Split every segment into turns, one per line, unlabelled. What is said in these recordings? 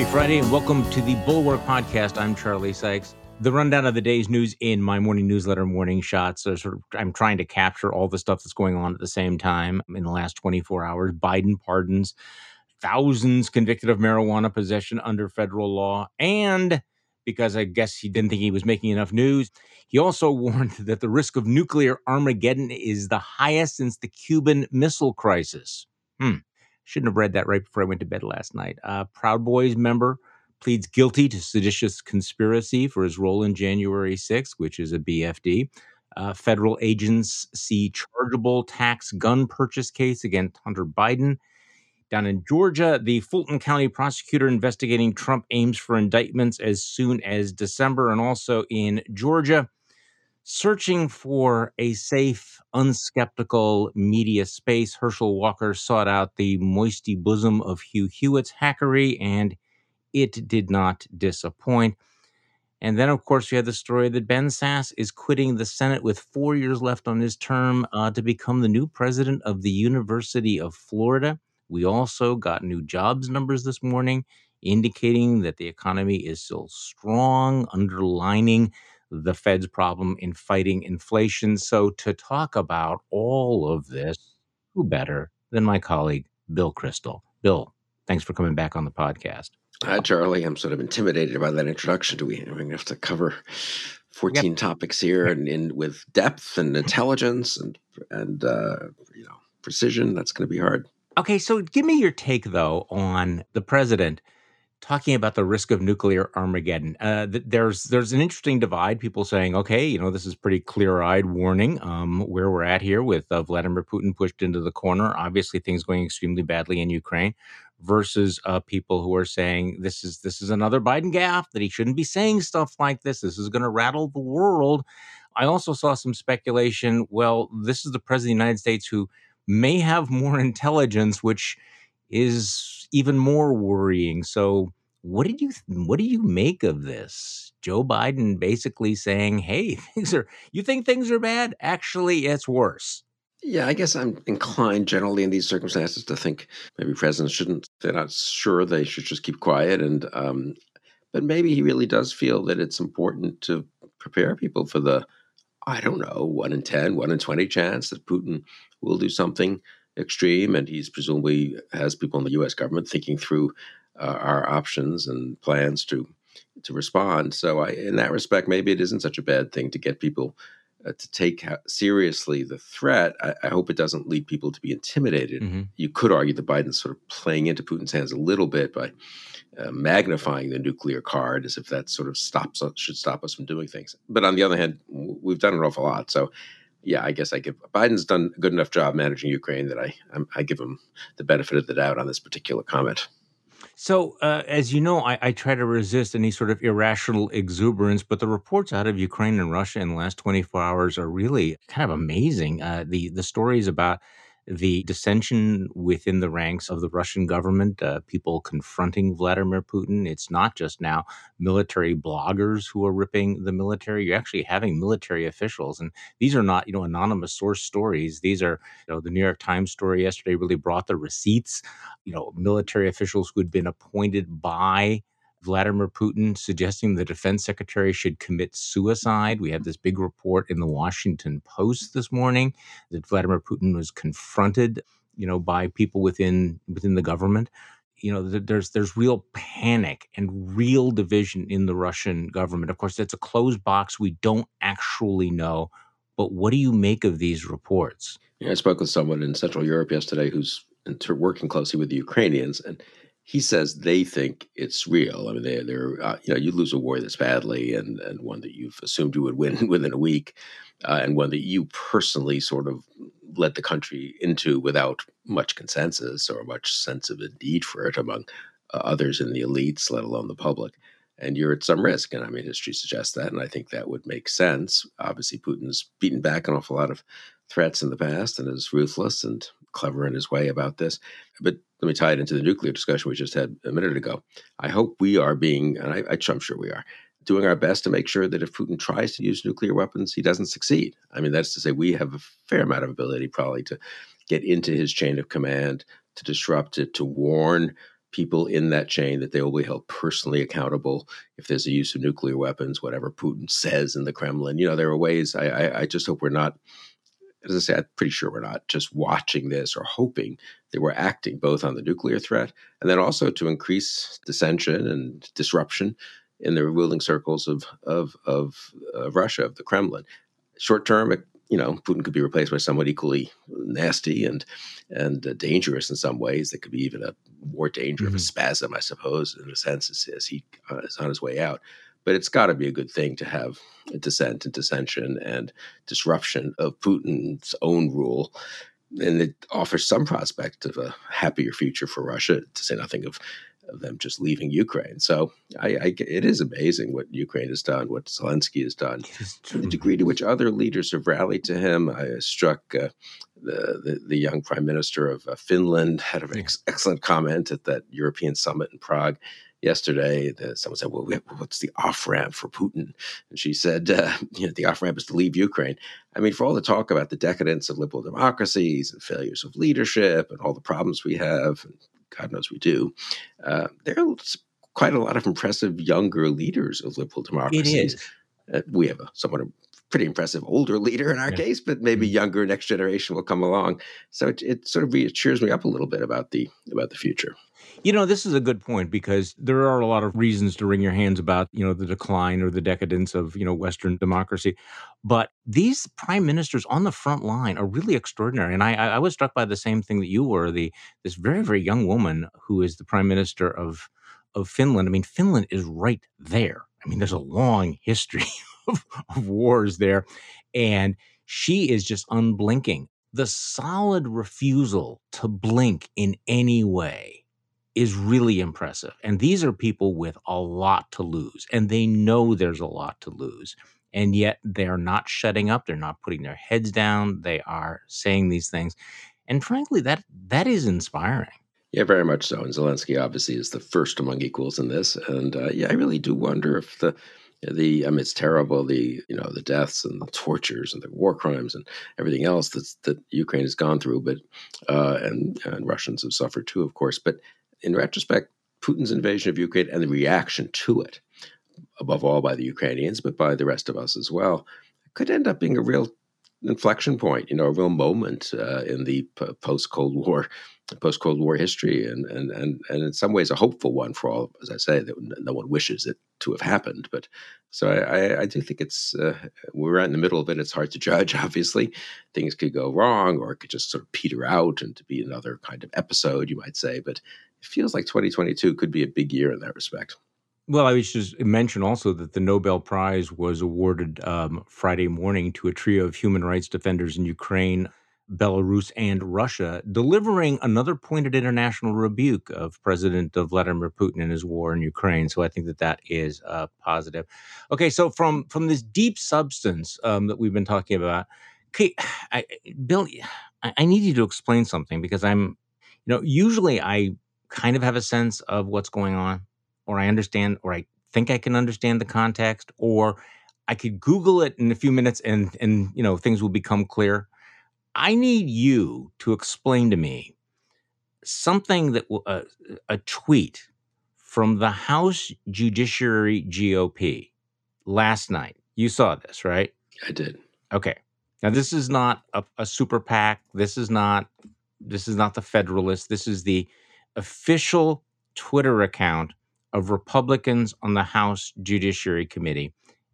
Happy Friday and welcome to the Bulwark Podcast. I'm Charlie Sykes. The rundown of the day's news in my morning newsletter, Morning Shots. So sort of, I'm trying to capture all the stuff that's going on at the same time in the last 24 hours. Biden pardons thousands convicted of marijuana possession under federal law. And because I guess he didn't think he was making enough news, he also warned that the risk of nuclear Armageddon is the highest since the Cuban Missile Crisis. Hmm. Shouldn't have read that right before I went to bed last night. Uh, Proud Boys member pleads guilty to seditious conspiracy for his role in January 6th, which is a BFD. Uh, federal agents see chargeable tax gun purchase case against Hunter Biden. Down in Georgia, the Fulton County prosecutor investigating Trump aims for indictments as soon as December. And also in Georgia, searching for a safe, unskeptical media space, Herschel Walker sought out the moisty bosom of Hugh Hewitt's hackery, and it did not disappoint. And then, of course, we had the story that Ben Sasse is quitting the Senate with four years left on his term uh, to become the new president of the University of Florida. We also got new jobs numbers this morning, indicating that the economy is still strong, underlining the Fed's problem in fighting inflation. So, to talk about all of this, who better than my colleague, Bill Kristol? Bill, thanks for coming back on the podcast.
Hi, Charlie. I'm sort of intimidated by that introduction. Do we, we have to cover 14 yep. topics here and in with depth and intelligence and and uh, you know precision? That's going to be hard.
Okay, so give me your take though on the president talking about the risk of nuclear Armageddon. Uh, there's there's an interesting divide. People saying, okay, you know, this is pretty clear eyed warning um, where we're at here with uh, Vladimir Putin pushed into the corner. Obviously, things going extremely badly in Ukraine. Versus uh, people who are saying this is this is another Biden gaffe that he shouldn't be saying stuff like this. This is going to rattle the world. I also saw some speculation. Well, this is the president of the United States who may have more intelligence, which is even more worrying. So, what did you what do you make of this? Joe Biden basically saying, "Hey, things are you think things are bad? Actually, it's worse."
Yeah, I guess I'm inclined generally in these circumstances to think maybe presidents shouldn't. They're not sure they should just keep quiet, and um, but maybe he really does feel that it's important to prepare people for the I don't know one in 10, one in twenty chance that Putin will do something extreme, and he's presumably has people in the U.S. government thinking through uh, our options and plans to to respond. So, I, in that respect, maybe it isn't such a bad thing to get people uh, to take seriously the threat. I, I, hope it doesn't lead people to be intimidated. Mm-hmm. You could argue that Biden's sort of playing into Putin's hands a little bit by uh, magnifying the nuclear card, as if that sort of stops us, should stop us from doing things. But on the other hand, we've done an awful lot. So yeah, I guess I give Biden's done a good enough job managing Ukraine that I I give him the benefit of the doubt on this particular comment.
So, uh, as you know, I, I, try to resist any sort of irrational exuberance, but the reports out of Ukraine and Russia in the last 24 hours are really kind of amazing. Uh, the the stories about the dissension within the ranks of the Russian government, uh, people confronting Vladimir Putin. It's not just now military bloggers who are ripping the military. You're actually having military officials, and these are not you know anonymous source stories. These are you know the New York Times story yesterday really brought the receipts. You know military officials who had been appointed by Vladimir Putin suggesting the defense secretary should commit suicide. We have this big report in the Washington Post this morning that Vladimir Putin was confronted, you know, by people within within the government. You know, there's there's real panic and real division in the Russian government. Of course, that's a closed box. We don't actually know. But what do you make of these reports?
Yeah, I spoke with someone in Central Europe yesterday who's working closely with the Ukrainians, and he says they think it's real. I mean, they, they're uh, you know you lose a war this badly, and and one that you've assumed you would win within a week, uh, and one that you personally sort of led the country into without much consensus or much sense of a need for it among uh, others in the elites, let alone the public. And you're at some risk, and I mean, history suggests that, and I think that would make sense. Obviously, Putin's beaten back an awful lot of threats in the past, and is ruthless and clever in his way about this. But let me tie it into the nuclear discussion we just had a minute ago. I hope we are being, and I, I'm sure we are, doing our best to make sure that if Putin tries to use nuclear weapons, he doesn't succeed. I mean, that's to say, we have a fair amount of ability probably to get into his chain of command, to disrupt it, to warn people in that chain that they will be held personally accountable if there's a use of nuclear weapons, whatever Putin says in the Kremlin. You know, there are ways. I, I, I just hope we're not. As I say, I'm pretty sure we're not just watching this or hoping that we're acting both on the nuclear threat and then also to increase dissension and disruption in the ruling circles of of of, of Russia, of the Kremlin. Short term, you know, Putin could be replaced by someone equally nasty and and uh, dangerous in some ways. That could be even a more danger mm-hmm. of a spasm, I suppose, in a sense, as, as he uh, is on his way out. But it's got to be a good thing to have a dissent and dissension and disruption of Putin's own rule. And it offers some prospect of a happier future for Russia, to say nothing of of them just leaving Ukraine. So I, I, it is amazing what Ukraine has done, what Zelensky has done, the degree to which other leaders have rallied to him. I struck uh, the, the, the young prime minister of uh, Finland had an ex- excellent comment at that European summit in Prague yesterday. The, someone said, "Well, what's the off ramp for Putin?" And she said, uh, "You know, the off ramp is to leave Ukraine." I mean, for all the talk about the decadence of liberal democracies and failures of leadership and all the problems we have, and God knows we do, uh, there are quite a lot of impressive younger leaders of liberal democracies.
It is.
Uh, we have a somewhat pretty impressive older leader in our yeah. case, but maybe mm-hmm. younger next generation will come along. So it, it sort of cheers me up a little bit about the about the future.
You know, this is a good point because there are a lot of reasons to wring your hands about, you know, the decline or the decadence of, you know, Western democracy. But these prime ministers on the front line are really extraordinary. And I, I was struck by the same thing that you were, the this very, very young woman who is the prime minister of of Finland. I mean, Finland is right there. I mean, there's a long history of, of wars there. And she is just unblinking. The solid refusal to blink in any way is really impressive. And these are people with a lot to lose, and they know there's a lot to lose. And yet they're not shutting up. They're not putting their heads down. They are saying these things. And frankly, that that is inspiring.
Yeah, very much so. And Zelensky obviously is the first among equals in this. And uh, yeah, I really do wonder if the the I mean, it's terrible the you know the deaths and the tortures and the war crimes and everything else that's that Ukraine has gone through, but uh, and and Russians have suffered too, of course. But in retrospect, Putin's invasion of Ukraine and the reaction to it, above all by the Ukrainians, but by the rest of us as well, could end up being a real inflection point, you know, a real moment uh, in the p- post Cold War, post Cold War history, and, and and and in some ways a hopeful one for all. As I say, that no one wishes it to have happened, but so I, I do think it's uh, we're right in the middle of it. It's hard to judge. Obviously, things could go wrong, or it could just sort of peter out and to be another kind of episode, you might say. But it feels like 2022 could be a big year in that respect.
Well, I was just mention also that the Nobel Prize was awarded um, Friday morning to a trio of human rights defenders in Ukraine, Belarus, and Russia, delivering another pointed international rebuke of President Vladimir Putin and his war in Ukraine. So I think that that is uh, positive. Okay, so from from this deep substance um, that we've been talking about, okay, I, Bill, I, I need you to explain something because I'm, you know, usually I kind of have a sense of what's going on, or I understand, or I think I can understand the context, or I could Google it in a few minutes and and you know things will become clear. I need you to explain to me something that uh, a tweet from the House Judiciary GOP last night. You saw this, right?
I did.
Okay. Now this is not a, a super PAC. This is not this is not the Federalist. This is the official Twitter account of Republicans on the House Judiciary Committee.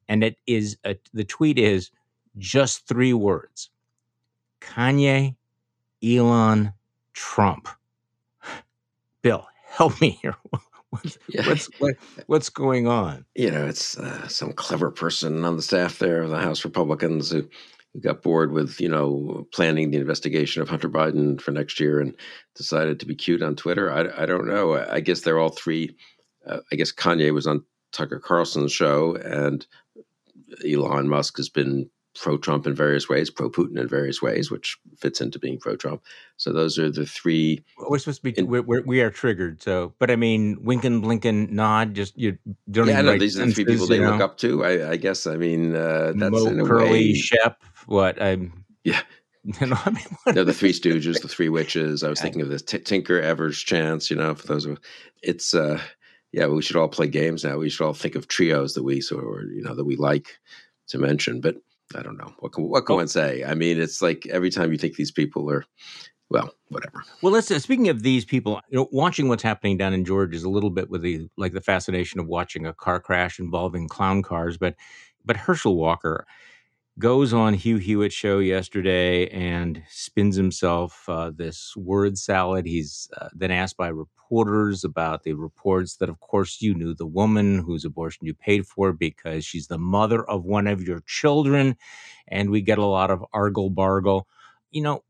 And it is a, the tweet is just three words Kanye, Elon, Trump. Bill, help me here. What's, yeah. what's, what, what's going on?
You know, it's uh, some clever person on the staff there of the House Republicans who got bored with you know planning the investigation of Hunter Biden for next year and decided to be cute on Twitter. I, I don't know. I guess they're all three. Uh, I guess Kanye was on Tucker Carlson's show, and Elon Musk has been pro Trump in various ways, pro Putin in various ways, which fits into being pro Trump. So those are the three.
We're supposed to be. In, we're, we are triggered. So, but I mean, wink and blink and nod. Just you don't.
Yeah,
no,
these are the three people they know? look up to. I, I guess. I mean, uh, that's
Moe,
in a
Curly,
way.
Shep. What I'm.
Yeah. You know, I mean, no, the Three Stooges, the Three Witches. I was thinking of this T- Tinker Evers chance. You know, for those of it's uh, yeah, we should all play games now. We should all think of trios that we so or you know that we like to mention. But I don't know what can what can oh. one say. I mean, it's like every time you think these people are well, whatever.
Well, let's uh, speaking of these people, you know, watching what's happening down in Georgia is a little bit with the like the fascination of watching a car crash involving clown cars, but but Herschel Walker goes on Hugh Hewitt's show yesterday and spins himself uh, this word salad. He's uh, then asked by reporters about the reports that, of course, you knew the woman whose abortion you paid for because she's the mother of one of your children, and we get a lot of argle bargle. You know,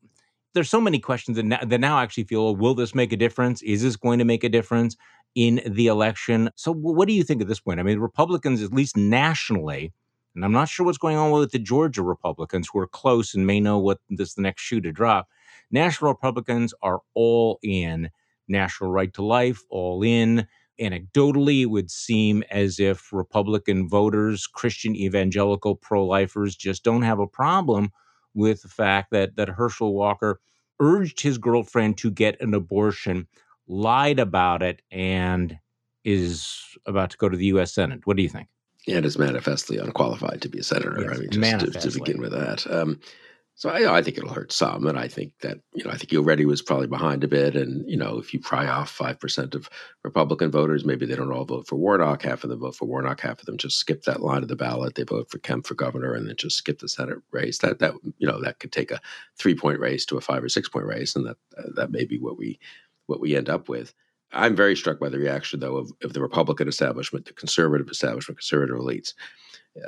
there's so many questions that now, that now actually feel will this make a difference? Is this going to make a difference in the election? So, what do you think at this point? I mean, Republicans, at least nationally, and I'm not sure what's going on with the Georgia Republicans who are close and may know what this the next shoe to drop. National Republicans are all in national right to life, all in. Anecdotally, it would seem as if Republican voters, Christian evangelical pro lifers, just don't have a problem with the fact that that Herschel Walker urged his girlfriend to get an abortion, lied about it, and is about to go to the U.S. Senate. What do you think?
And is manifestly unqualified to be a senator. Yes, I mean, just to, to, begin with that. Um, so I, I, think it'll hurt some, and I think that you know I think he already was probably behind a bit, and you know if you pry off five percent of Republican voters, maybe they don't all vote for Warnock. Half of them vote for Warnock. Half of them just skip that line of the ballot. They vote for Kemp for governor, and then just skip the Senate race. That that you know that could take a three point race to a five or six point race, and that uh, that may be what we what we end up with. I'm very struck by the reaction though of, of the Republican establishment, the conservative establishment, conservative elites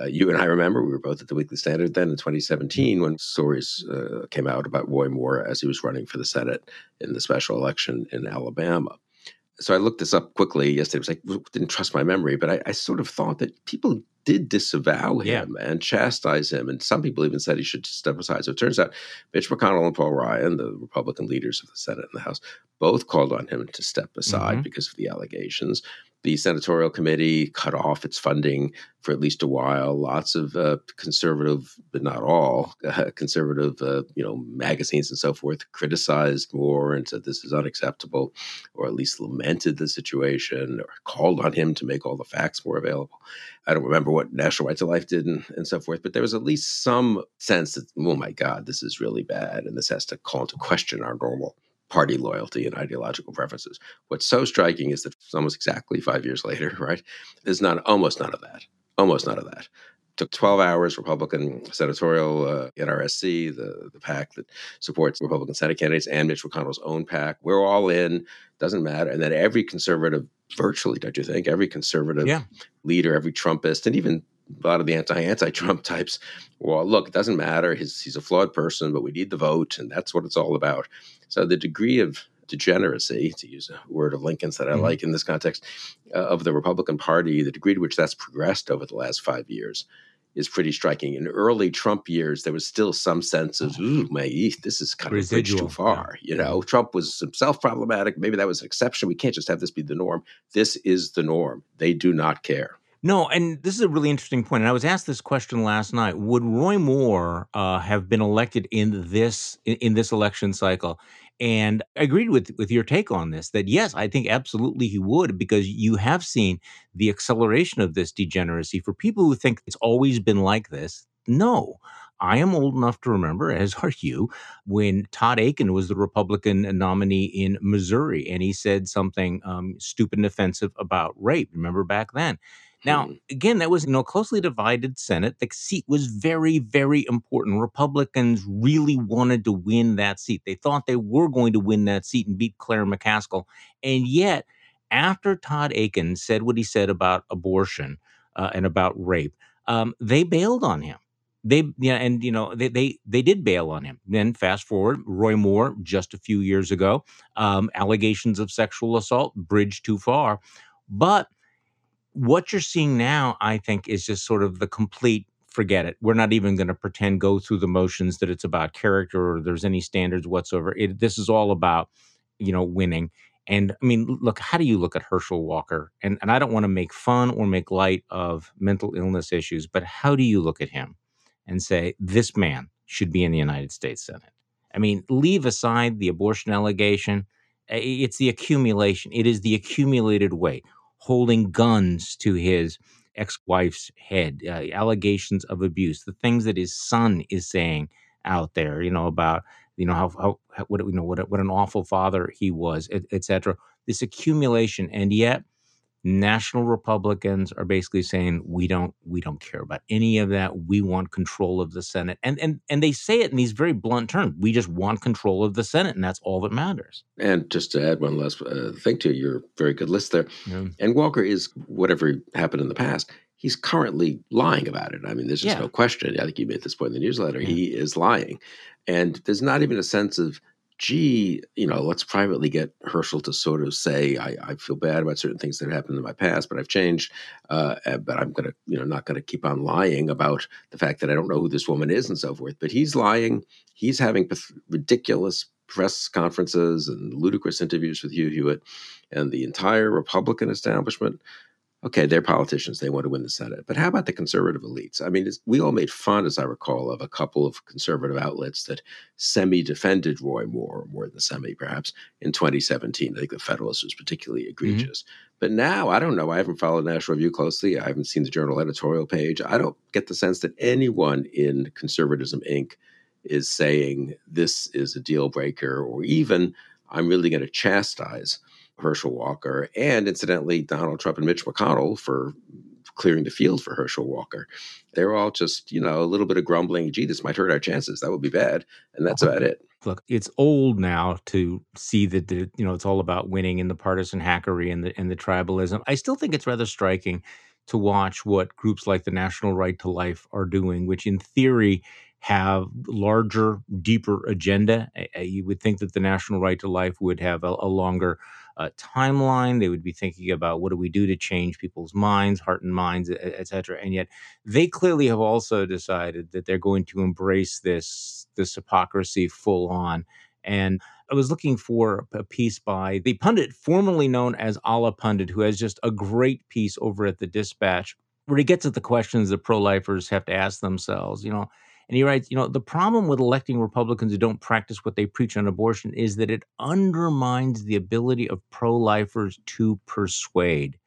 uh, you and I remember we were both at the Weekly Standard then in 2017 when stories uh, came out about Roy Moore as he was running for the Senate in the special election in Alabama. So I looked this up quickly yesterday. It was like didn't trust my memory, but I, I sort of thought that people did disavow him yeah. and chastise him, and some people even said he should step aside. So it turns out Mitch McConnell and Paul Ryan, the Republican leaders of the Senate and the House, both called on him to step aside mm-hmm. because of the allegations the senatorial committee cut off its funding for at least a while. Lots of uh, conservative, but not all, uh, conservative, uh, you know, magazines and so forth criticized Moore and said this is unacceptable, or at least lamented the situation, or called on him to make all the facts more available. I don't remember what National Right to Life did and, and so forth, but there was at least some sense that, oh my God, this is really bad, and this has to call into question our normal party loyalty and ideological preferences. What's so striking is that almost exactly five years later, right, there's not almost none of that. Almost none of that. took 12 hours. Republican senatorial uh, NRSC, the the PAC that supports Republican Senate candidates, and Mitch McConnell's own PAC. We're all in. Doesn't matter. And then every conservative, virtually, don't you think? Every conservative yeah. leader, every Trumpist, and even a lot of the anti anti Trump types. Well, look, it doesn't matter. He's he's a flawed person, but we need the vote, and that's what it's all about. So the degree of degeneracy, to use a word of Lincoln's that I mm-hmm. like in this context, uh, of the Republican Party, the degree to which that's progressed over the last five years is pretty striking. In early Trump years, there was still some sense of, ooh, my, this is kind Residual, of too far. Yeah. You know, Trump was himself problematic. Maybe that was an exception. We can't just have this be the norm. This is the norm. They do not care.
No, and this is a really interesting point. And I was asked this question last night: Would Roy Moore uh, have been elected in this in, in, this election cycle? And I agreed with with your take on this. That yes, I think absolutely he would, because you have seen the acceleration of this degeneracy. For people who think it's always been like this, no. I am old enough to remember, as are you, when Todd Akin was the Republican nominee in Missouri, and he said something um, stupid and offensive about rape. Remember back then? Now, hmm. again, that was you know closely divided Senate. The seat was very, very important. Republicans really wanted to win that seat. They thought they were going to win that seat and beat Claire McCaskill. And yet, after Todd Akin said what he said about abortion uh, and about rape, um, they bailed on him. They yeah, and you know they they they did bail on him. Then fast forward, Roy Moore just a few years ago, um, allegations of sexual assault, bridge too far, but what you're seeing now, I think, is just sort of the complete forget it. We're not even going to pretend go through the motions that it's about character or there's any standards whatsoever. It, this is all about, you know, winning. And I mean, look, how do you look at Herschel Walker? And and I don't want to make fun or make light of mental illness issues, but how do you look at him and say this man should be in the United States Senate? I mean, leave aside the abortion allegation, it's the accumulation. It is the accumulated weight, holding guns to his ex-wife's head, uh, allegations of abuse, the things that his son is saying out there, you know, about you know how, how, what you know what what an awful father he was, etc. Et this accumulation, and yet national republicans are basically saying we don't we don't care about any of that. We want control of the senate. And and and they say it in these very blunt terms we just want control of the senate and that's all that matters.
And just to add one last uh, thing to your very good list there yeah. and walker is whatever happened in the past he's currently lying about it. I mean there's just yeah. no question. I think you made this point in the newsletter. Yeah. he is lying. And there's not even a sense of gee, you know, let's privately get Herschel to sort of say, I, I feel bad about certain things that happened in my past, but I've changed. Uh, eh, but I'm going to, you know, not going to keep on lying about the fact that I don't know who this woman is and so forth. But he's lying. He's having ridiculous press conferences and ludicrous interviews with Hugh Hewitt and the entire Republican establishment okay, they're politicians. They want to win the Senate. But how about the conservative elites? I mean, we all made fun, as I recall, of a couple of conservative outlets that semi defended Roy Moore, more than semi, perhaps, in 2017. I think the Federalist was particularly mm-hmm. egregious. Mm-hmm. But now, I don't know. I haven't followed National Review closely. I haven't seen the journal editorial page. I don't get the sense that anyone in Conservatism Inc. is saying this is a deal breaker or even I'm really going to chastise Herschel Walker, and incidentally, Donald Trump and Mitch McConnell for clearing the field for Herschel Walker. They're all just, you know, a little bit of grumbling, gee, this might hurt our chances. That would be bad. And that's about it.
Look, it's old now to see that the, you know, it's all about winning and the partisan hackery and the and the tribalism. I still think it's rather striking to watch what groups like the National Right to Life are doing, which in theory have larger, deeper agenda. You would think that the National Right to Life would have a, a longer timeline. They would be thinking about what do we do to change people's minds, heart and minds, et cetera. And yet, they clearly have also decided that they're going to embrace this this hypocrisy full on. And I was looking for a piece by the pundit formerly known as Allahpundit, who has just a great piece over at the Dispatch, where he gets at the questions that pro-lifers have to ask themselves. You know and he writes, you know, the problem with electing Republicans who don't practice what they preach on abortion is that it undermines the ability of pro lifers to persuade,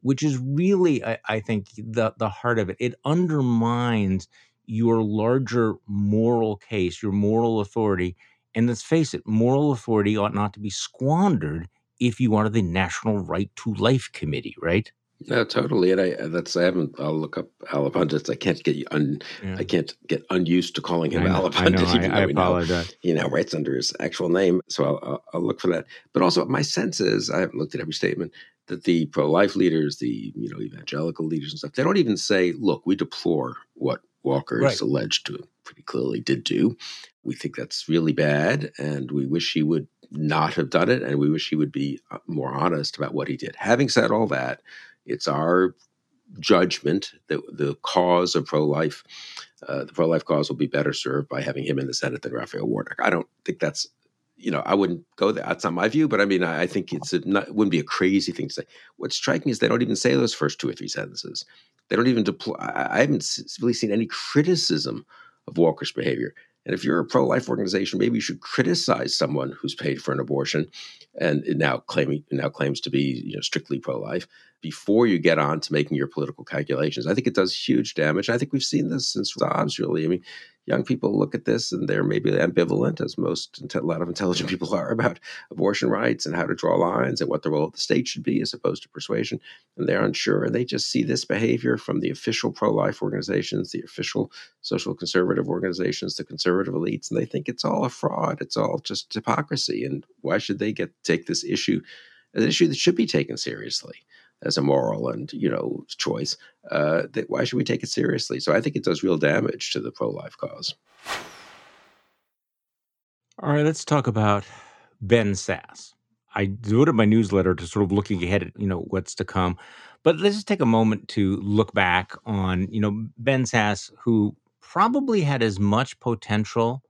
which is really, I, I, think, the, the heart of it. It undermines your larger moral case, your moral authority. And let's face it, moral authority ought not to be squandered if you are the National Right to Life Committee, right?
No, totally. And I that's I haven't. I'll look up Allah I can't get un. Yeah. I can't get unused to calling him Allahpundit.
I, know, I, apologize.
Know, he now writes under his actual name, so I'll, I'll, I'll, look for that. But also, my sense is I haven't looked at every statement that the pro-life leaders, the you know evangelical leaders and stuff, they don't even say, "Look, we deplore what Walker right. is alleged to pretty clearly did do. We think that's really bad, and we wish he would not have done it, and we wish he would be uh, more honest about what he did." Having said all that it's our judgment that the cause of pro-life, uh, the pro-life cause, will be better served by having him in the Senate than Raphael Warnock. I don't think that's, you know, I wouldn't go there. That's not my view, but I mean, I, I think it's a, not, it wouldn't be a crazy thing to say. What's striking is they don't even say those first two or three sentences. They don't even deploy. I haven't really seen any criticism of Walker's behavior. And if you're a pro life organization, maybe you should criticize someone who's paid for an abortion and now claiming now claims to be you know, strictly pro life before you get on to making your political calculations. I think it does huge damage. I think we've seen this since Dobbs, really. I mean, young people look at this and they're maybe ambivalent, as most a lot of intelligent people are, about abortion rights and how to draw lines and what the role of the state should be as opposed to persuasion. And they're unsure. And they just see this behavior from the official pro life organizations, the official social conservative organizations, the conservative elites, and they think it's all a fraud. It's all just hypocrisy. And why should they get take this issue? An issue that should be taken seriously as a moral and you know choice, uh, that why should we take it seriously? So I think it does real damage to the pro life cause.
All right, let's talk about Ben Sasse. I devoted my newsletter to sort of looking ahead at you know what's to come, but let's just take a moment to look back on you know Ben Sasse, who probably had as much potential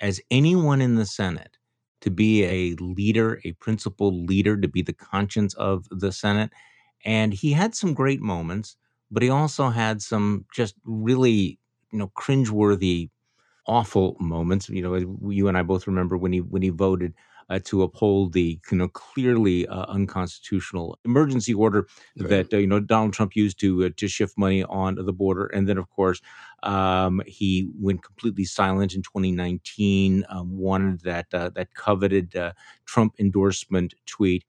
as anyone in the Senate to be a leader, a principal leader, to be the conscience of the Senate. And he had some great moments, but he also had some just really, you know, cringeworthy, awful moments. You know, you and I both remember when he when he voted uh, to uphold the you know clearly uh, unconstitutional emergency order right. that uh, you know Donald Trump used to uh, to shift money on the border, and then of course um, he went completely silent in 2019. Um, wanted that uh, that coveted uh, Trump endorsement tweet.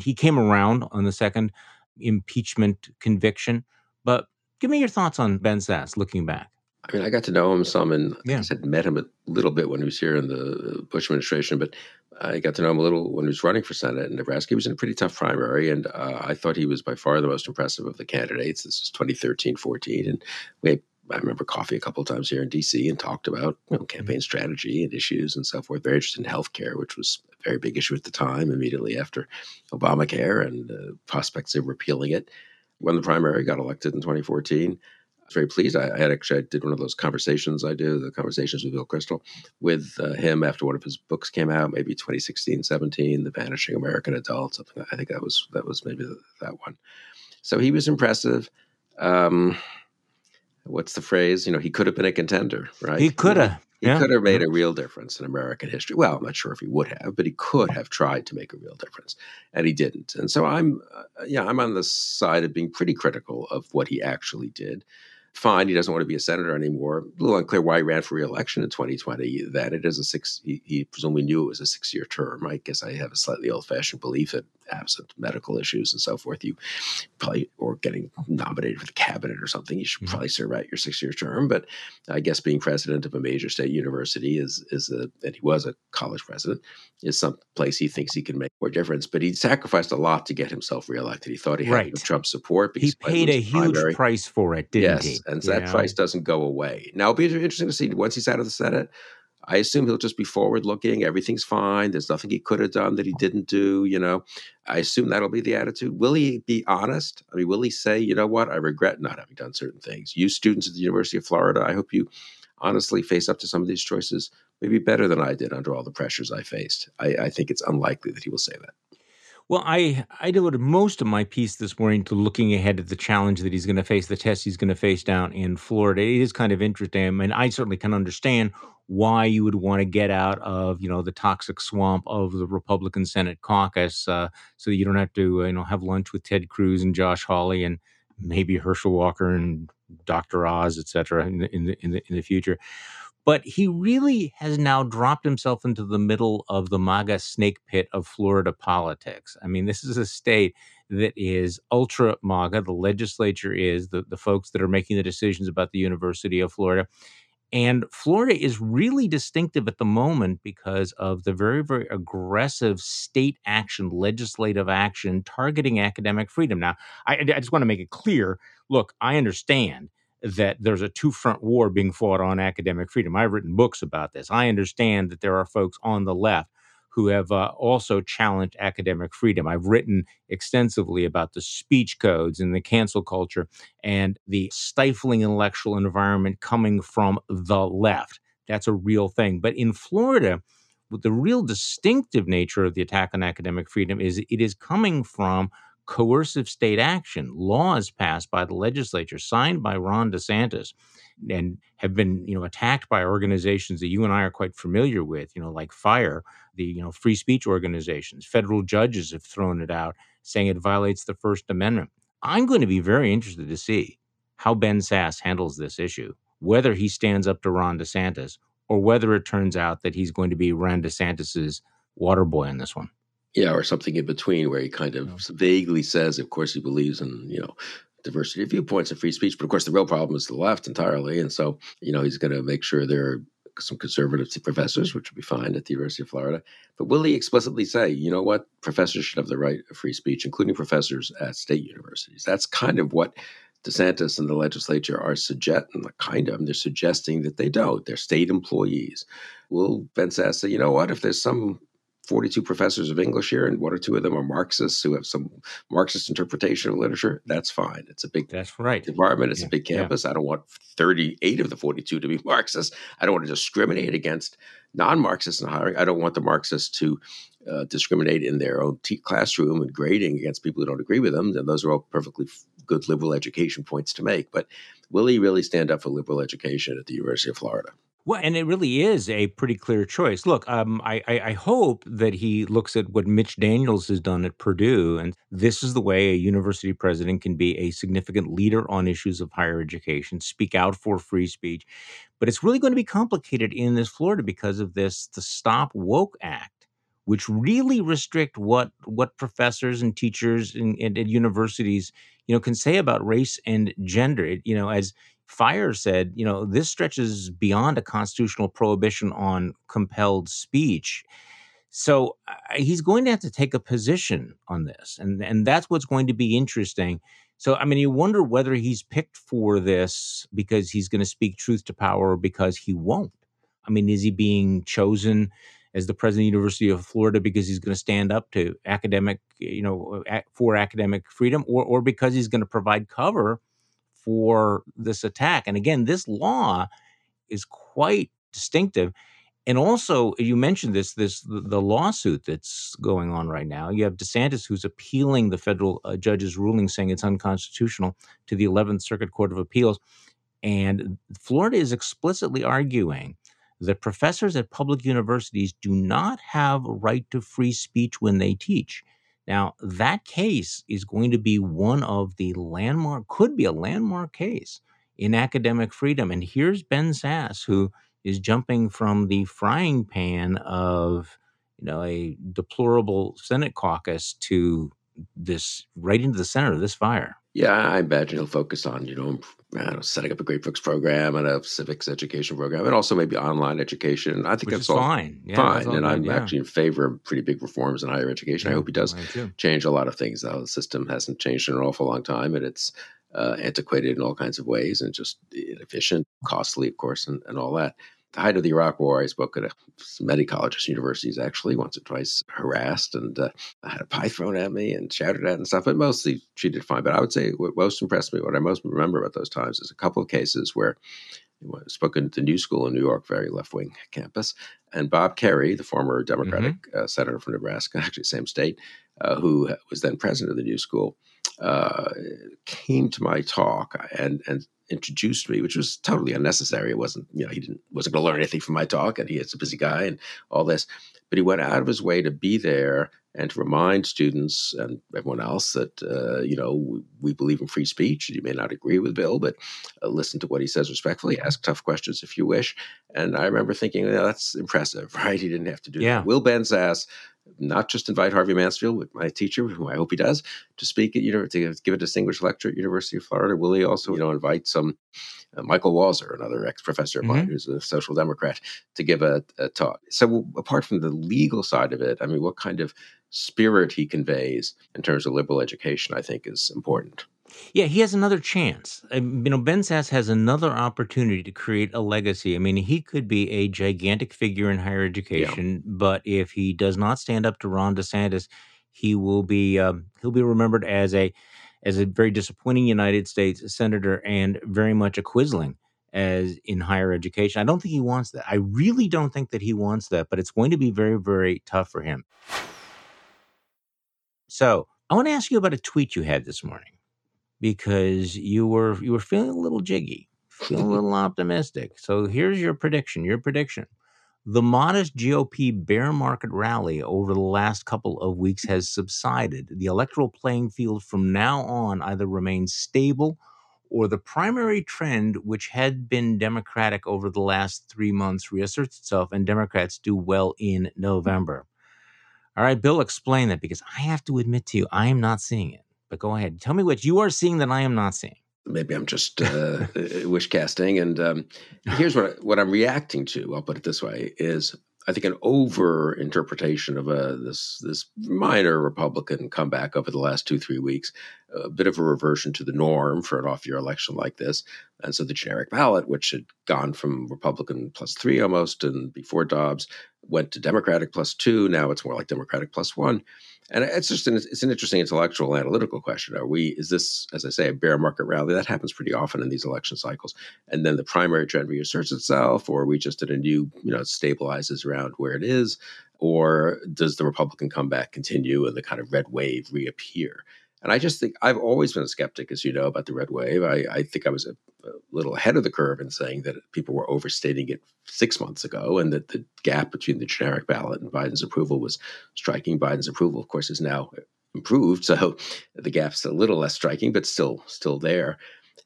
He came around on the second impeachment conviction, but give me your thoughts on Ben Sasse looking back.
I mean, I got to know him some, and yeah. I said met him a little bit when he was here in the Bush administration. But I got to know him a little when he was running for Senate in Nebraska. He was in a pretty tough primary, and uh, I thought he was by far the most impressive of the candidates. This was 2013, 14, and we I remember coffee a couple of times here in D.C. and talked about you know, campaign mm-hmm. strategy and issues and so forth. Very interested in healthcare, which was a very big issue at the time. Immediately after Obamacare and uh, prospects of repealing it, when the primary got elected in 2014 I was very pleased. I, I, had actually I did one of those conversations I do, the conversations with Bill Kristol, with uh, him after one of his books came out, maybe 2016, 17, The Vanishing American Adult. Something I think that was that was maybe the, that one. So he was impressive. Um, what's the phrase? You know, he could have been a contender, right?
He could have.
He yeah. could have made a real difference in American history. Well, I'm not sure if he would have, but he could have tried to make a real difference, and he didn't. And so I'm, uh, yeah, I'm on the side of being pretty critical of what he actually did fine. He doesn't want to be a senator anymore. A little unclear why he ran for reelection in 2020. That it is a six. He, he presumably knew it was a six-year term. I guess I have a slightly old-fashioned belief that absent medical issues and so forth, you probably or getting nominated for the cabinet or something, you should mm-hmm. probably serve out your six-year term. But I guess being president of a major state university is is a and he was a college president is some place he thinks he can make more difference. But he sacrificed a lot to get himself reelected. He thought he had right. Trump support.
He paid a huge primary. price for it, didn't
yes,
he?
And that price doesn't go away. Now it'll be interesting to see once he's out of the Senate I assume he'll just be forward looking. Everything's fine. There's nothing he could have done that he didn't do. You know, I assume that'll be the attitude. Will he be honest? I mean, will he say, you know what, I regret not having done certain things? You students at the University of Florida, I hope you honestly face up to some of these choices maybe better than I did under all the pressures I faced. I, I think it's unlikely that he will say that.
Well, I I devoted most of my piece this morning to looking ahead at the challenge that he's going to face, the test he's going to face down in Florida. It is kind of interesting, I mean, I certainly can understand why you would want to get out of you know the toxic swamp of the Republican Senate caucus, uh, so that you don't have to uh, you know have lunch with Ted Cruz and Josh Hawley and maybe Herschel Walker and Dr. Oz, et cetera, in the, in the, in the, in the future. But he really has now dropped himself into the middle of the MAGA snake pit of Florida politics. I mean, this is a state that is ultra MAGA. The legislature is the, the folks that are making the decisions about the University of Florida. And Florida is really distinctive at the moment because of the very, very aggressive state action, legislative action targeting academic freedom. Now, I, I just want to make it clear look, I understand that there's a two front war being fought on academic freedom. I've written books about this. I understand that there are folks on the left who have uh, also challenged academic freedom. I've written extensively about the speech codes and the cancel culture and the stifling intellectual environment coming from the left. That's a real thing. But in Florida, the real distinctive nature of the attack on academic freedom is it is coming from coercive state action, laws passed by the legislature, signed by Ron DeSantis, and have been you know attacked by organizations that you and I are quite familiar with, you know, like FIRE, the you know free speech organizations. Federal judges have thrown it out, saying it violates the First Amendment. I'm going to be very interested to see how Ben Sasse handles this issue, whether he stands up to Ron DeSantis or whether it turns out that he's going to be Ron DeSantis's water boy on this one.
Yeah, or something in between where he kind of vaguely says, of course, he believes in, you know, diversity of viewpoints and free speech. But of course, the real problem is the left entirely. And so, you know, he's going to make sure there are some conservative professors, which would be fine at the University of Florida. But will he explicitly say, you know what, professors should have the right of free speech, including professors at state universities? That's kind of what DeSantis and the legislature are suggesting, kind of, they're suggesting that they don't. They're state employees. Will Ben Sasse say, you know what, if there's some 42 professors of English here, and one or two of them are Marxists who have some Marxist interpretation of literature. That's fine. It's a big
that's right
department. It's yeah, a big campus. Yeah. I don't want 38 of the 42 to be Marxists. I don't want to discriminate against non-Marxists in hiring. I don't want the Marxists to uh, discriminate in their own t- classroom and grading against people who don't agree with them. And those are all perfectly good liberal education points to make. But will he really stand up for liberal education at the University of Florida?
Well, and it really is a pretty clear choice. Look, um, I, I, I hope that he looks at what Mitch Daniels has done at Purdue, and this is the way a university president can be a significant leader on issues of higher education, speak out for free speech. But it's really going to be complicated in this Florida because of this the Stop Woke Act, which really restrict what what professors and teachers and, at universities you know can say about race and gender. It, you know, as Fire said, you know, this stretches beyond a constitutional prohibition on compelled speech. So uh, he's going to have to take a position on this, and and that's what's going to be interesting. So I mean, you wonder whether he's picked for this because he's going to speak truth to power, or because he won't. I mean, is he being chosen as the president of the University of Florida because he's going to stand up to academic, you know, for academic freedom, or or because he's going to provide cover for this attack. And again, this law is quite distinctive. And also, you mentioned this this the lawsuit that's going on right now. You have DeSantis who's appealing the federal uh, judge's ruling, saying it's unconstitutional to the 11th Circuit Court of Appeals, and Florida is explicitly arguing that professors at public universities do not have a right to free speech when they teach. Now, that case is going to be one of the landmark, could be a landmark case in academic freedom. And here's Ben Sasse, who is jumping from the frying pan of, you know, a deplorable Senate caucus to this right into the center of this fire.
Yeah, I imagine he'll focus on, you know, know, setting up a great books program and a civics education program, and also maybe online education. I think
Which
that's
all
fine.
Yeah,
fine,
all
and
good,
I'm
yeah.
actually in favor of pretty big reforms in higher education. I hope he does change a lot of things. The system hasn't changed in an awful long time, and it's uh, antiquated in all kinds of ways, and just inefficient, costly, of course, and, and all that the height of the Iraq War, I spoke at a, many colleges, universities, actually, once or twice, harassed, and uh, I had a pie thrown at me and shouted at and stuff, but mostly she did fine. But I would say what most impressed me, what I most remember about those times, is a couple of cases where I spoke at the New School in New York, very left wing campus, and Bob Kerrey, the former Democratic mm-hmm. uh, senator from Nebraska, actually same state, uh, who was then president of the New School, uh, came to my talk and and introduced me, which was totally unnecessary. It wasn't, you know, he didn't wasn't going to learn anything from my talk, and he is a busy guy and all this. But he went out of his way to be there and to remind students and everyone else that uh, you know we, believe in free speech. You may not agree with Bill, but uh, listen to what he says respectfully. Ask tough questions if you wish. And I remember thinking, that's impressive, right? He didn't have to do
yeah.
that. Will Ben Sasse not just invite Harvey Mansfield, my teacher, who I hope he does, to speak at university, to give a distinguished lecture at University of Florida. Will he also, you know, invite some uh, Michael Walzer, another ex-professor of mm-hmm. mine, who's a social democrat, to give a, a talk. So, apart from the legal side of it, I mean, what kind of spirit he conveys in terms of liberal education, I think, is important.
Yeah, he has another chance. You know, Ben Sasse has another opportunity to create a legacy. I mean, he could be a gigantic figure in higher education, yeah. but if he does not stand up to Ron DeSantis, he will be um, he'll be remembered as a as a very disappointing United States senator and very much a quisling as in higher education. I don't think he wants that. I really don't think that he wants that, but it's going to be very very tough for him. So, I want to ask you about a tweet you had this morning because you were you were feeling a little jiggy, feeling a little optimistic. So here's your prediction. Your prediction. The modest GOP bear market rally over the last couple of weeks has subsided. The electoral playing field from now on either remains stable or the primary trend, which had been Democratic over the last three months, reasserts itself and Democrats do well in November. All right, Bill, explain that because I have to admit to you, I am not seeing it. But go ahead. Tell me what you are seeing that I am not seeing.
Maybe I'm just uh, wish casting. And um, here's what what I'm reacting to. I'll put it this way: is I think an over interpretation of a this this minor Republican comeback over the last two three weeks, a bit of a reversion to the norm for an off year election like this, and so the generic ballot, which had gone from Republican plus three almost, and before Dobbs went to Democratic plus two, now it's more like Democratic plus one. And it's just an, it's an interesting intellectual analytical question. Are we is this as I say a bear market rally that happens pretty often in these election cycles, and then the primary trend reasserts itself, or are we just at a new you know stabilizes around where it is, or does the Republican comeback continue and the kind of red wave reappear? And I just think I've always been a skeptic, as you know, about the red wave. I, I think I was a, a, little ahead of the curve in saying that people were overstating it six months ago, and that the gap between the generic ballot and Biden's approval was striking. Biden's approval, of course, is now improved, so the gap's a little less striking, but still still there.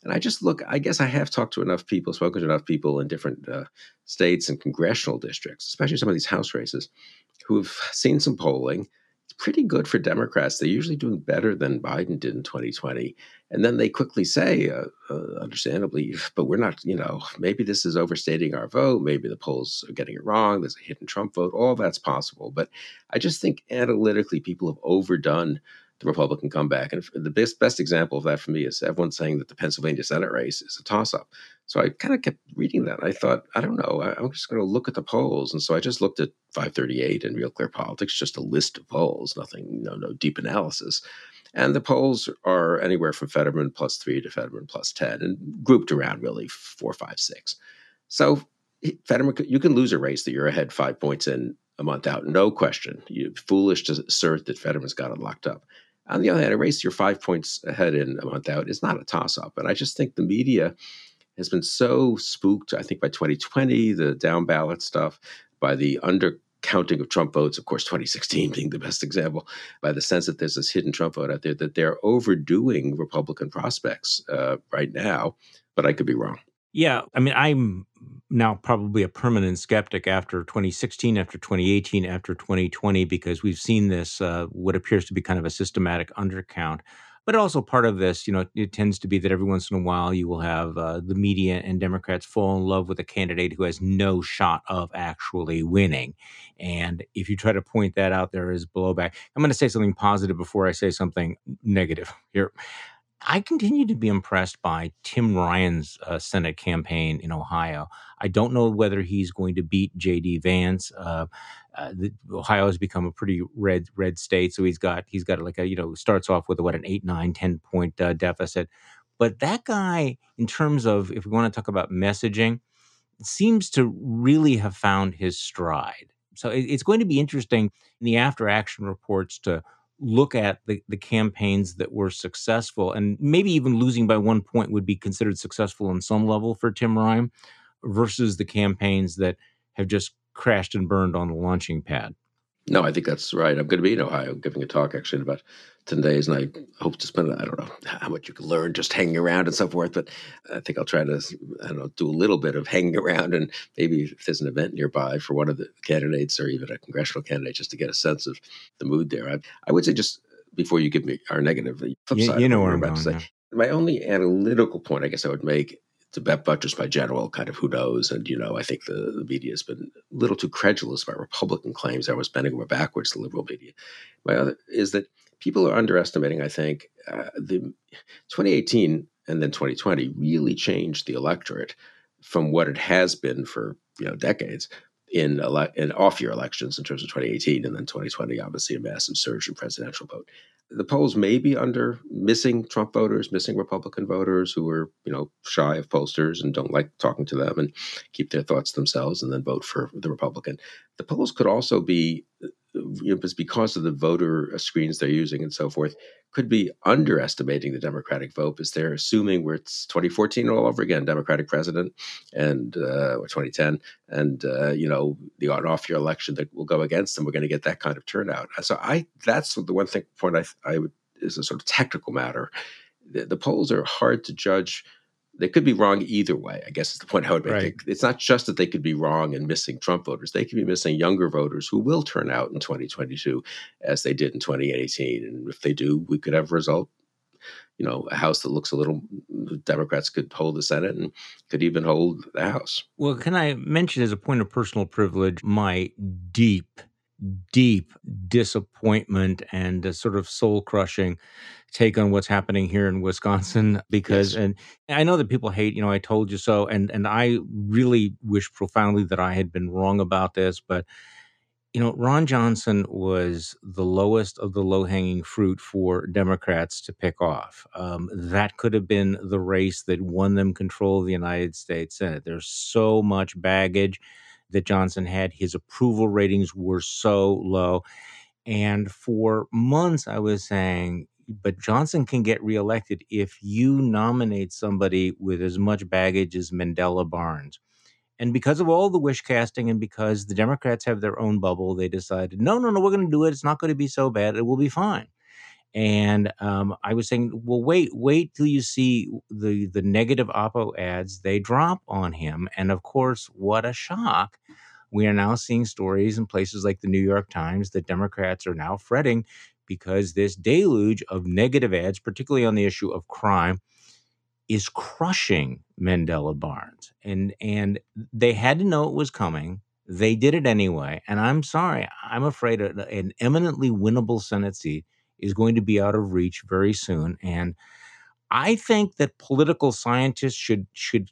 And I just look, I guess I have talked to enough people, spoken to enough people in different uh, states and congressional districts, especially some of these House races, who've seen some polling pretty good for Democrats. They're usually doing better than Biden did in 2020. And then they quickly say, uh, uh, understandably, but we're not, you know, maybe this is overstating our vote. Maybe the polls are getting it wrong. There's a hidden Trump vote. All that's possible. But I just think analytically, people have overdone the Republican comeback. And the best best example of that for me is everyone saying that the Pennsylvania Senate race is a toss up. So I kind of kept reading that. I thought, I don't know, I, am just going to look at the polls. And so I just looked at 538 and Real Clear Politics, just a list of polls, nothing, no, no deep analysis. And the polls are anywhere from Fetterman plus three to Fetterman plus 10 and grouped around really four, five, six. So Fetterman, you can lose a race that you're ahead five points in a month out, no question. You're foolish to assert that Fetterman's got it locked up. On the other hand, a race you're five points ahead in a month out is not a toss up. And I just think the media has been so spooked, I think, by 2020, the down ballot stuff, by the undercounting of Trump votes, of course, 2016 being the best example, by the sense that there's this hidden Trump vote out there, that they're overdoing Republican prospects uh, right now. But I could be wrong.
Yeah. I mean, I'm now probably a permanent skeptic after 2016, after 2018, after 2020, because we've seen this, uh, what appears to be kind of a systematic undercount. But also part of this, you know, it tends to be that every once in a while you will have uh, the media and Democrats fall in love with a candidate who has no shot of actually winning. And if you try to point that out, there is blowback. I'm going to say something positive before I say something negative here. I continue to be impressed by Tim Ryan's uh, Senate campaign in Ohio. I don't know whether he's going to beat J.D. Vance. Uh, uh, the, Ohio has become a pretty red red state, so he's got he's got like a you know starts off with what an eight nine ten point uh, deficit. But that guy, in terms of if we want to talk about messaging, seems to really have found his stride. So it, it's going to be interesting in the after action reports to look at the, the campaigns that were successful and maybe even losing by one point would be considered successful on some level for Tim Ryan versus the campaigns that have just crashed and burned on the launching pad.
No, I think that's right. I'm going to be in Ohio giving a talk actually in about 10 days, and I hope to spend, I don't know how much you can learn just hanging around and so forth, but I think I'll try to, I don't know, do a little bit of hanging around and maybe if there's an event nearby for one of the candidates or even a congressional candidate just to get a sense of the mood there. I, I would say just before you give me our negative,
flip you, side, you know what I'm about to say.
My only analytical point, I guess I would make to bet buttress by general kind of who knows. And, you know, I think the, the media has been a little too credulous about Republican claims. I was bending over backwards, the liberal media. My other is that people are underestimating, I think, uh, the 2018 and then 2020 really changed the electorate from what it has been for, you know, decades in, ele- in off year elections in terms of 2018 and then 2020, obviously a massive surge in presidential vote the polls may be under missing Trump voters, missing Republican voters who are, you know, shy of pollsters and don't like talking to them and keep their thoughts themselves and then vote for the Republican. The polls could also be know, because of the voter screens they're using and so forth, could be underestimating the Democratic vote because they're assuming we're it's 2014 all over again, Democratic president, and uh, or 2010, and uh, you know the on-off year election that will go against them. We're going to get that kind of turnout. So I that's the one thing point I I would is a sort of technical matter. The, the polls are hard to judge they could be wrong either way. I guess is the point I would make. Right. It's not just that they could be wrong and missing Trump voters; they could be missing younger voters who will turn out in 2022 as they did in 2018. And if they do, we could have a result. You know, a House that looks a little. Democrats could hold the Senate and could even hold the House.
Well, can I mention as a point of personal privilege my deep deep disappointment and a sort of soul crushing take on what's happening here in Wisconsin because yes. and I know that people hate, you know, I told you so and and I really wish profoundly that I had been wrong about this, but you know, Ron Johnson was the lowest of the low hanging fruit for Democrats to pick off. Um, that could have been the race that won them control of the United States Senate. There's so much baggage that Johnson had. His approval ratings were so low. And for months, I was saying, but Johnson can get reelected if you nominate somebody with as much baggage as Mandela Barnes. And because of all the wish casting and because the Democrats have their own bubble, they decided, no, no, no, we're going to do it. It's not going to be so bad. It will be fine. And um, I was saying, well, wait, wait till you see the the negative oppo ads they drop on him. And of course, what a shock! We are now seeing stories in places like the New York Times that Democrats are now fretting because this deluge of negative ads, particularly on the issue of crime, is crushing Mandela Barnes. And and they had to know it was coming. They did it anyway. And I'm sorry, I'm afraid an eminently winnable Senate seat is going to be out of reach very soon. And I think that political scientists should should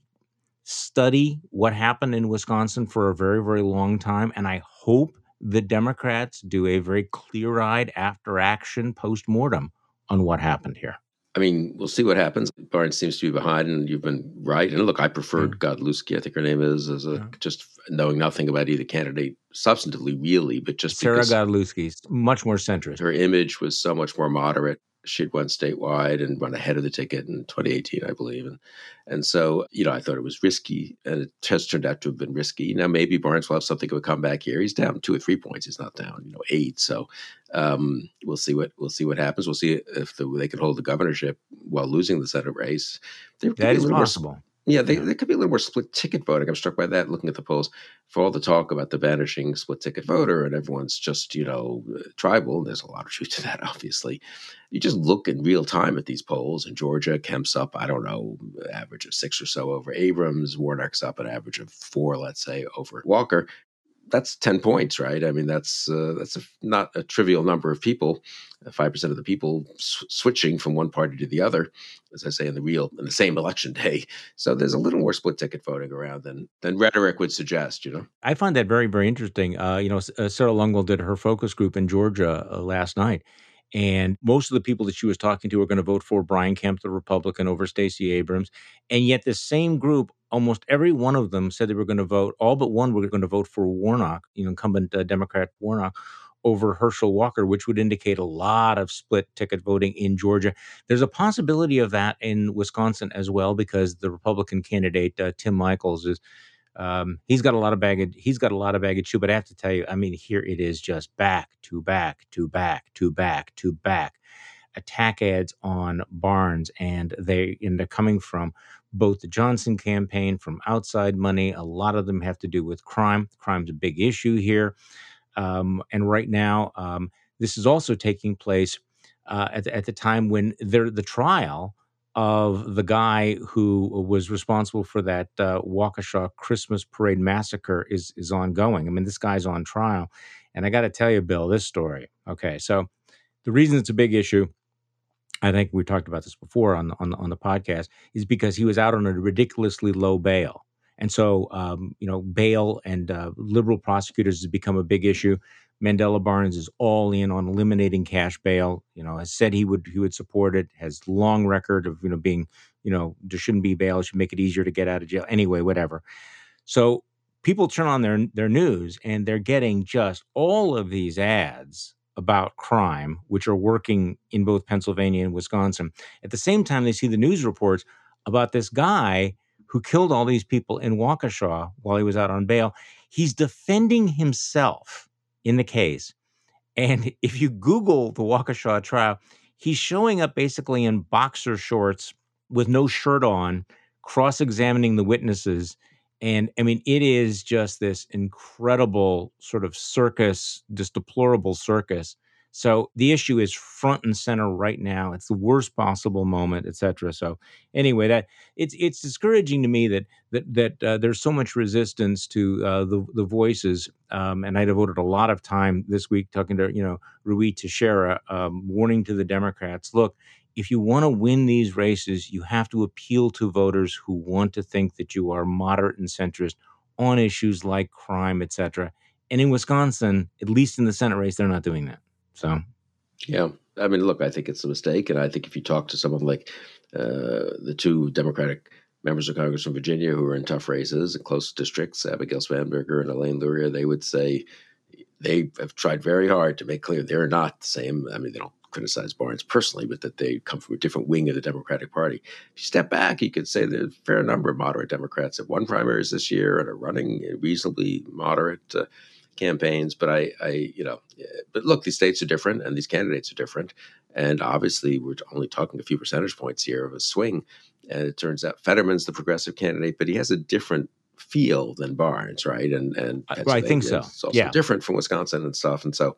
study what happened in Wisconsin for a very, very long time. And I hope the Democrats do a very clear eyed after action post mortem on what happened here.
I mean, we'll see what happens. Barnes seems to be behind, and you've been right. And look, I preferred yeah. Godlewski, I think her name is, as a yeah. just knowing nothing about either candidate substantively, really, but just
Sarah Godlewski, much more centrist.
Her image was so much more moderate she'd won statewide and run ahead of the ticket in 2018, I believe. And and so, you know, I thought it was risky, and it has turned out to have been risky. Now, maybe Barnes will have something of a comeback here. He's down two or three points. He's not down, you know, eight. So um, we'll see what we'll see what happens. We'll see if the, they can hold the governorship while losing the Senate race.
That is possible. More,
yeah, they, there could be a little more split ticket voting. I'm struck by that looking at the polls. For all the talk about the vanishing split ticket voter and everyone's just, you know, uh, tribal, and there's a lot of truth to that, obviously. You just look in real time at these polls. In Georgia, Kemp's up, I don't know, average of six or so over Abrams. Warnock's up an average of four, let's say, over Walker that's 10 points, right? I mean, that's uh, that's a, not a trivial number of people. Uh, five percent of the people sw- switching from one party to the other, as I say in the real in the same election day. So there's a little more split ticket voting around than than rhetoric would suggest. You know,
I find that very very interesting. Uh, you know, uh, Sarah Longwell did her focus group in Georgia uh, last night, and most of the people that she was talking to are going to vote for Brian Kemp, the Republican, over Stacey Abrams. And yet, the same group, almost every one of them said they were going to vote, all but one were going to vote for Warnock, you know, incumbent uh, Democrat Warnock, over Herschel Walker, which would indicate a lot of split ticket voting in Georgia. There's a possibility of that in Wisconsin as well, because the Republican candidate, uh, Tim Michels is um, he's got a lot of baggage. He's got a lot of baggage too. But I have to tell you, I mean, here it is just back to back to back to back to back attack ads on Barnes, and they and they're coming from both the Johnson campaign, from outside money. A lot of them have to do with crime. Crime's a big issue here, um, and right now, um, this is also taking place uh, at, the, at the time when the trial of the guy who was responsible for that uh, Waukesha Christmas parade massacre is is ongoing. I mean, this guy's on trial, and I got to tell you, Bill, this story. Okay, so the reason it's a big issue, I think we talked about this before on the, on the, on the podcast, is because he was out on a ridiculously low bail. And so, um, you know, bail and uh, liberal prosecutors has become a big issue. Mandela Barnes is all in on eliminating cash bail. You know, has said he would he would support it. Has long record of you know being you know there shouldn't be bail. It should make it easier to get out of jail. Anyway, whatever. So people turn on their their news and they're getting just all of these ads about crime, which are working in both Pennsylvania and Wisconsin. At the same time, they see the news reports about this guy who killed all these people in Waukesha while he was out on bail. He's defending himself in the case. And if you Google the Waukesha trial, he's showing up basically in boxer shorts with no shirt on, cross examining the witnesses. And I mean, it is just this incredible sort of circus, this deplorable circus so the issue is front and center right now. It's the worst possible moment, etc. So anyway, that it's it's discouraging to me that that that uh, there's so much resistance to uh, the the voices. Um, and I devoted a lot of time this week talking to you know Ruy Teixeira, um, warning to the Democrats: look, if you want to win these races, you have to appeal to voters who want to think that you are moderate and centrist on issues like crime, etc. And in Wisconsin, at least in the Senate race, they're not doing that. So,
yeah, I mean, look, I think it's a mistake, and I think if you talk to someone like uh, the two Democratic members of Congress from Virginia who are in tough races and close districts, Abigail Spanberger and Elaine Luria, they would say they have tried very hard to make clear they're not the same. I mean, they don't criticize Barnes personally, but that they come from a different wing of the Democratic Party. If you step back, you could say there's a fair number of moderate Democrats have won primaries this year and are running reasonably moderate uh, campaigns. But I, I, you know, but look, these states are different and these candidates are different. And obviously, we're only talking a few percentage points here of a swing. And it turns out Fetterman's the progressive candidate, but he has a different feel than Barnes, right? And and
I think so.
It's also
yeah.
different from Wisconsin and stuff. And so,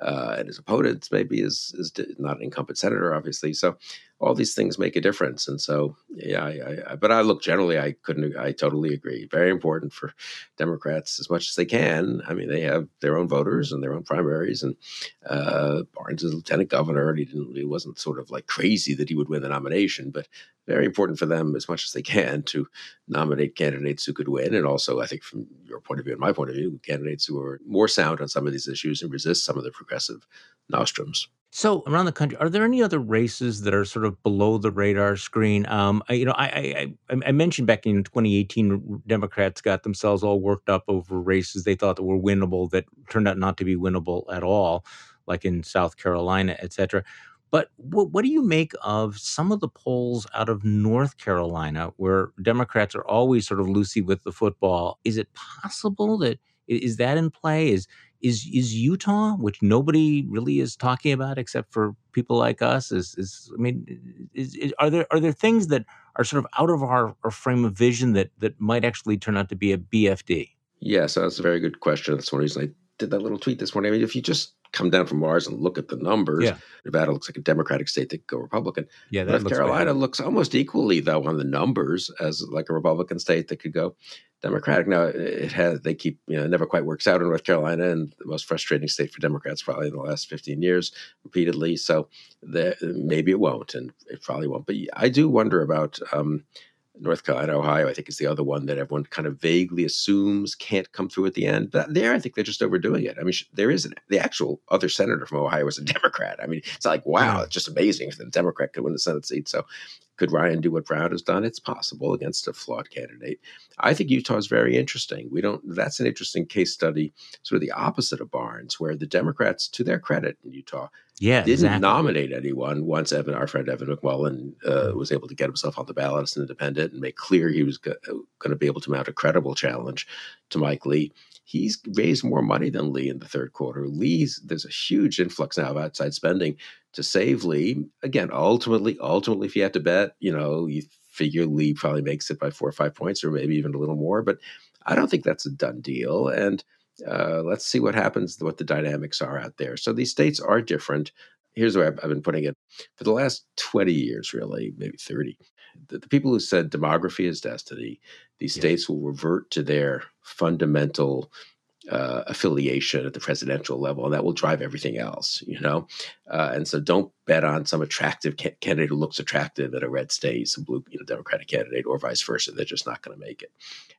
uh, and his opponent maybe is is not an incumbent senator, obviously. So all these things make a difference. And so, yeah, I, I, but I look generally, I couldn't, I totally agree. Very important for Democrats as much as they can. I mean, they have their own voters and their own primaries. And uh, Barnes is lieutenant governor, and he didn't, he wasn't sort of like crazy that he would win the nomination, but very important for them as much as they can to nominate candidates who could win. And also, I think from your point of view and my point of view, candidates who are more sound on some of these issues and resist some of the progressive nostrums.
So around the country, are there any other races that are sort of below the radar screen? Um, I, you know, I, I I mentioned back in 2018, Democrats got themselves all worked up over races they thought that were winnable that turned out not to be winnable at all, like in South Carolina, et cetera. But what, what do you make of some of the polls out of North Carolina, where Democrats are always sort of loosey with the football? Is it possible that is that in play? Is is is Utah, which nobody really is talking about except for people like us, is is I mean, is, is, are there are there things that are sort of out of our, our frame of vision that that might actually turn out to be a BFD?
Yeah, so that's a very good question. That's one reason I did that little tweet this morning. I mean, if you just come down from Mars and look at the numbers, yeah. Nevada looks like a Democratic state that could go Republican.
Yeah,
North looks Carolina bad. looks almost equally though on the numbers as like a Republican state that could go Democratic. Now it has they keep you know it never quite works out in North Carolina and the most frustrating state for Democrats probably in the last 15 years repeatedly. So the, maybe it won't and it probably won't. But I do wonder about um, North Carolina, Ohio, I think is the other one that everyone kind of vaguely assumes can't come through at the end. But there, I think they're just overdoing it. I mean, there is an, the actual other senator from Ohio was a Democrat. I mean, it's like, wow, it's just amazing that a Democrat could win the Senate seat. So could Ryan do what Brown has done? It's possible against a flawed candidate. I think Utah is very interesting. We don't. That's an interesting case study, sort of the opposite of Barnes, where the Democrats, to their credit in Utah,
yeah,
didn't
exactly.
nominate anyone once Evan, our friend Evan McMullin, uh, was able to get himself on the ballot as an independent and make clear he was go- going to be able to mount a credible challenge to Mike Lee. He's raised more money than Lee in the third quarter. Lee's there's a huge influx now of outside spending to save Lee. Again, ultimately, ultimately, if you had to bet, you know, you figure Lee probably makes it by four or five points, or maybe even a little more. But I don't think that's a done deal. And uh, let's see what happens, what the dynamics are out there. So these states are different. Here's where I've, I've been putting it for the last 20 years, really, maybe 30. The, the people who said demography is destiny, these yes. states will revert to their fundamental uh, affiliation at the presidential level, and that will drive everything else, you know. Uh, and so, don't bet on some attractive ca- candidate who looks attractive at a red state, some blue, you know, Democratic candidate, or vice versa. They're just not going to make it.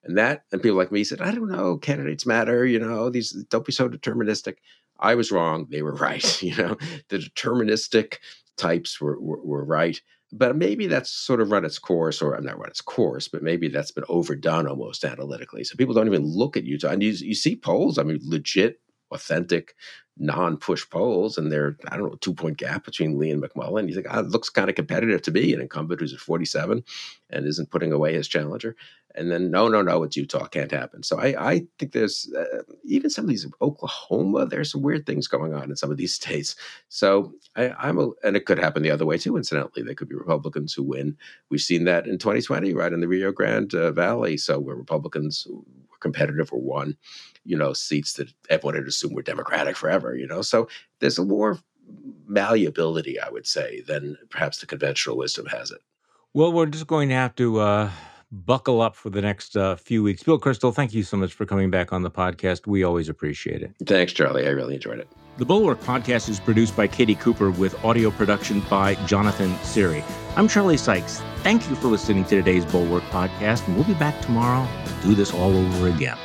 And that, and people like me said, I don't know, candidates matter, you know. These don't be so deterministic. I was wrong; they were right. You know, the deterministic types were, were, were right but maybe that's sort of run its course, or I'm not run its course, but maybe that's been overdone almost analytically. So people don't even look at Utah. And you, you see polls, I mean, legit, authentic, non push polls, and they're, I don't know, two point gap between Lee and McMullin. He's like, ah, it looks kind of competitive to be an incumbent who's at 47 and isn't putting away his challenger and then no, no, no, it's Utah, can't happen. So I, I think there's uh, even some of these Oklahoma. There's some weird things going on in some of these states. So I, I'm a, and it could happen the other way too. Incidentally, there could be Republicans who win. We've seen that in 2020, right in the Rio Grande uh, Valley. So where Republicans competitive or won, you know, seats that everyone had assumed were Democratic forever. You know, so there's a more malleability, I would say, than perhaps the conventional wisdom has it.
Well, we're just going to have to. Uh buckle up for the next uh, few weeks. Bill Kristol, thank you so much for coming back on the podcast. We always appreciate it.
Thanks, Charlie. I really enjoyed it.
The Bulwark podcast is produced by Katie Cooper with audio production by Jonathan Siry. I'm Charlie Sykes. Thank you for listening to today's Bulwark podcast, and we'll be back tomorrow to do this all over again.